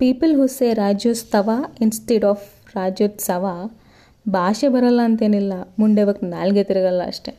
People who say Rajyotsava instead of Rajyotsava ಭಾಷೆ ಬರಲ್ಲ ಅಂತೇನಿಲ್ಲ. ಮುಂಡೆ ಬಕ್ ನಾಲ್ಗೆ ತಿರುಗಲ್ಲ ಅಷ್ಟೆ.